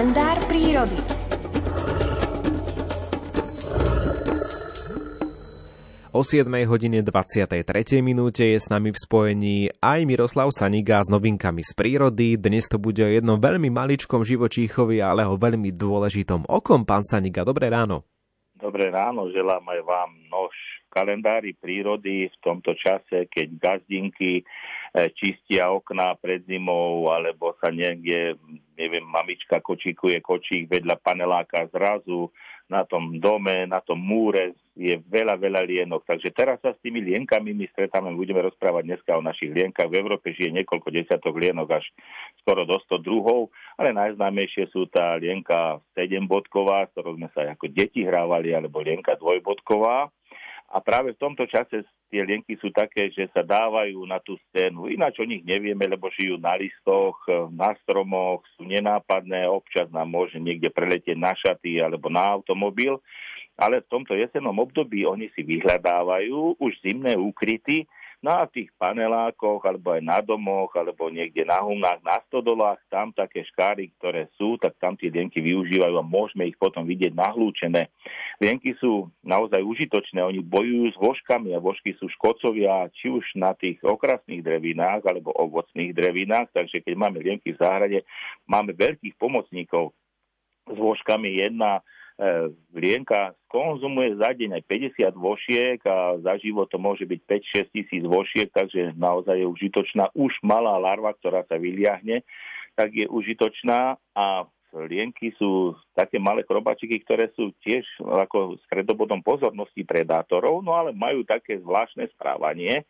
kalendár prírody. O 7 hodine 23. minúte je s nami v spojení aj Miroslav Saniga s novinkami z prírody. Dnes to bude o jednom veľmi maličkom živočíchovi, ale o veľmi dôležitom. Okom, pán Saniga, dobré ráno. Dobré ráno, želám aj vám nož kalendári prírody v tomto čase, keď gazdinky eh, čistia okná pred zimou, alebo sa niekde, neviem, mamička kočíkuje kočík vedľa paneláka zrazu, na tom dome, na tom múre je veľa, veľa lienok. Takže teraz sa s tými lienkami my stretáme, budeme rozprávať dneska o našich lienkach. V Európe žije niekoľko desiatok lienok, až skoro do 100 druhov, ale najznámejšie sú tá lienka 7-bodková, s ktorou sme sa ako deti hrávali, alebo lienka dvojbodková. A práve v tomto čase tie lienky sú také, že sa dávajú na tú scénu. Ináč o nich nevieme, lebo žijú na listoch, na stromoch, sú nenápadné, občas nám môže niekde preletieť na šaty alebo na automobil. Ale v tomto jesennom období oni si vyhľadávajú už zimné úkryty, na tých panelákoch, alebo aj na domoch, alebo niekde na humnách, na stodolách, tam také škáry, ktoré sú, tak tam tie lienky využívajú a môžeme ich potom vidieť nahlúčené. Lienky sú naozaj užitočné, oni bojujú s vožkami a vožky sú škodcovia či už na tých okrasných drevinách alebo ovocných drevinách, takže keď máme lienky v záhrade, máme veľkých pomocníkov s vožkami. Jedna lienka konzumuje za deň aj 50 vošiek a za život to môže byť 5-6 tisíc vošiek, takže naozaj je užitočná. Už malá larva, ktorá sa vyliahne, tak je užitočná a lienky sú také malé krobačiky, ktoré sú tiež ako stredobodom pozornosti predátorov, no ale majú také zvláštne správanie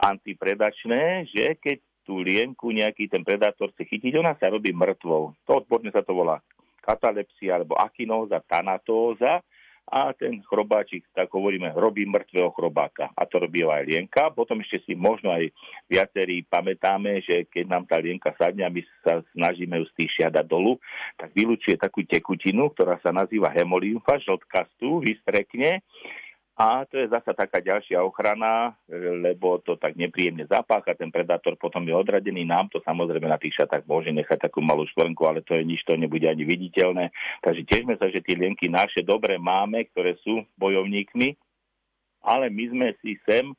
antipredačné, že keď tú lienku nejaký ten predátor chce chytiť, ona sa robí mŕtvou. To odborne sa to volá katalepsia alebo akinóza, tanatóza a ten chrobáčik, tak hovoríme, robí mŕtvého chrobáka. A to robí aj lienka. Potom ešte si možno aj viacerí pamätáme, že keď nám tá lienka sadne a my sa snažíme ju stýšiať dolu, tak vylúčuje takú tekutinu, ktorá sa nazýva hemolymfa, žltkastú, vystrekne a to je zasa taká ďalšia ochrana, lebo to tak nepríjemne zapácha, ten predátor potom je odradený, nám to samozrejme na tých šatách môže nechať takú malú štvrnku, ale to je nič, to nebude ani viditeľné. Takže tiežme sa, že tie lienky naše dobre máme, ktoré sú bojovníkmi, ale my sme si sem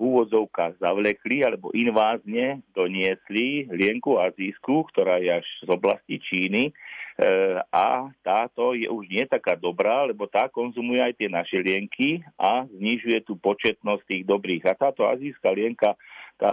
úvodzovkách zavlekli alebo invázne doniesli lienku azijskú, ktorá je až z oblasti Číny, E, a táto je už nie taká dobrá, lebo tá konzumuje aj tie naše lienky a znižuje tú početnosť tých dobrých. A táto azijská lienka tá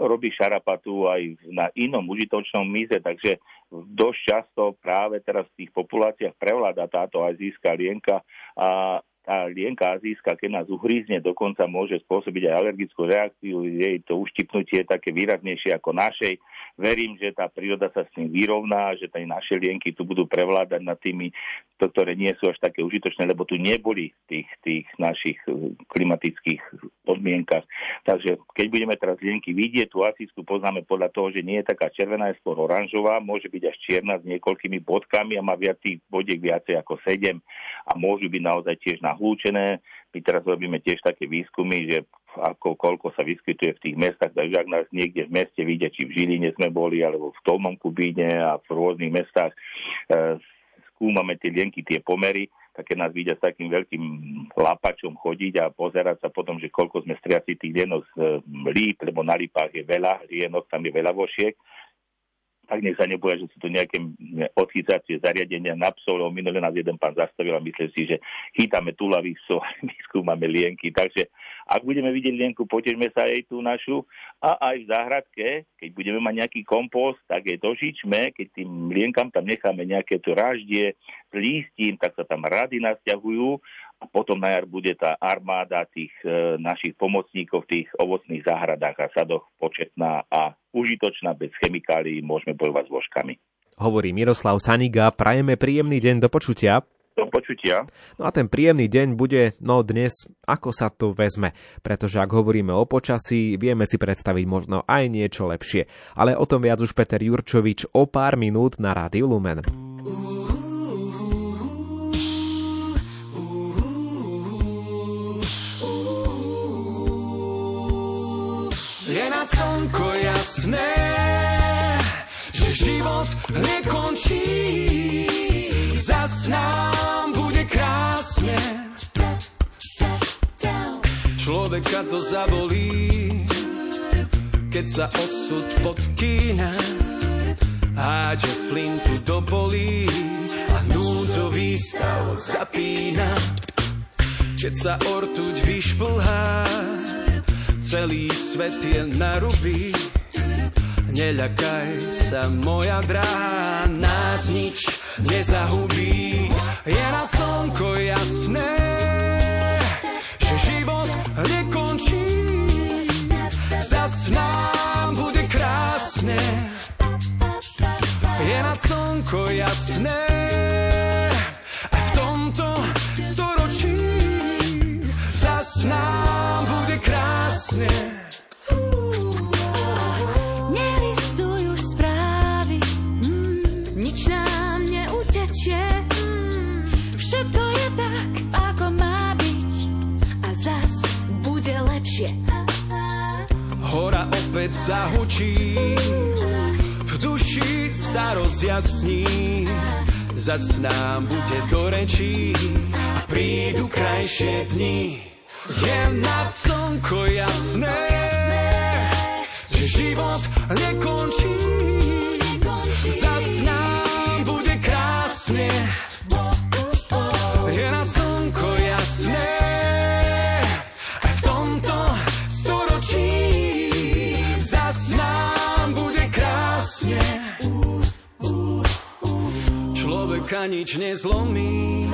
robí šarapatu aj na inom užitočnom míze, takže dosť často práve teraz v tých populáciách prevláda táto azijská lienka a tá lienka azijská, keď nás uhrízne, dokonca môže spôsobiť aj alergickú reakciu, jej to uštipnutie je také výraznejšie ako našej. Verím, že tá príroda sa s tým vyrovná, že tie naše lienky tu budú prevládať nad tými, to, ktoré nie sú až také užitočné, lebo tu neboli tých, tých našich eh, klimatických podmienkach. Takže keď budeme teraz lienky vidieť, tú azijskú poznáme podľa toho, že nie je taká červená, je skôr oranžová, môže byť až čierna s niekoľkými bodkami a má viac tých bodiek viacej ako 7 a môžu byť naozaj tiež na nahlúčené. My teraz robíme tiež také výskumy, že ako koľko sa vyskytuje v tých mestách, takže ak nás niekde v meste vidia, či v Žiline sme boli, alebo v Tolnom Kubíne a v rôznych mestách e, skúmame tie lienky, tie pomery, tak keď nás vidia s takým veľkým lapačom chodiť a pozerať sa potom, že koľko sme striaci tých lienok z líp, lebo na lípách je veľa lienok, tam je veľa vošiek, tak nech sa neboja, že sú to nejaké odchycacie zariadenia. Na psov, lebo minulé nás jeden pán zastavil a myslel si, že chytáme tulavých psov, my lienky. Takže ak budeme vidieť lienku, potežme sa aj tú našu. A aj v záhradke, keď budeme mať nejaký kompost, tak je dožičme, keď tým lienkam tam necháme nejaké to raždie z lístín, tak sa tam rady nasťahujú a potom na jar bude tá armáda tých e, našich pomocníkov v tých ovocných záhradách a sadoch početná a užitočná, bez chemikálií, môžeme bojovať s vložkami. Hovorí Miroslav Saniga, prajeme príjemný deň do počutia. Do počutia. No a ten príjemný deň bude, no dnes, ako sa to vezme, pretože ak hovoríme o počasí, vieme si predstaviť možno aj niečo lepšie. Ale o tom viac už Peter Jurčovič o pár minút na Rádiu Lumen. Je na slnko jasné, že život nekončí. Zas nám bude krásne. Človeka to zabolí, keď sa osud podkýna. Háže flintu do polí a núdzový stav zapína. Keď sa ortuť vyšplhá, celý svet je na ruby. Neľakaj sa, moja drahá, nás nič nezahubí. Je na slnko jasné, že život nekončí. Zas nám bude krásne. Je na slnko jasné, lepšie. Hora opäť zahučí, v duši sa rozjasní, zas nám bude do rečí a prídu krajšie dni. Je nad slnko jasné, že život nekončí, zas nám bude krásne. Človeka nič nezlomí,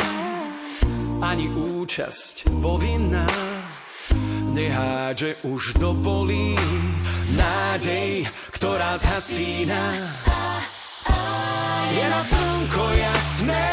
ani účasť vo vinách. Nehádže už do polí nádej, ktorá zhasína. Je na slnko jasné,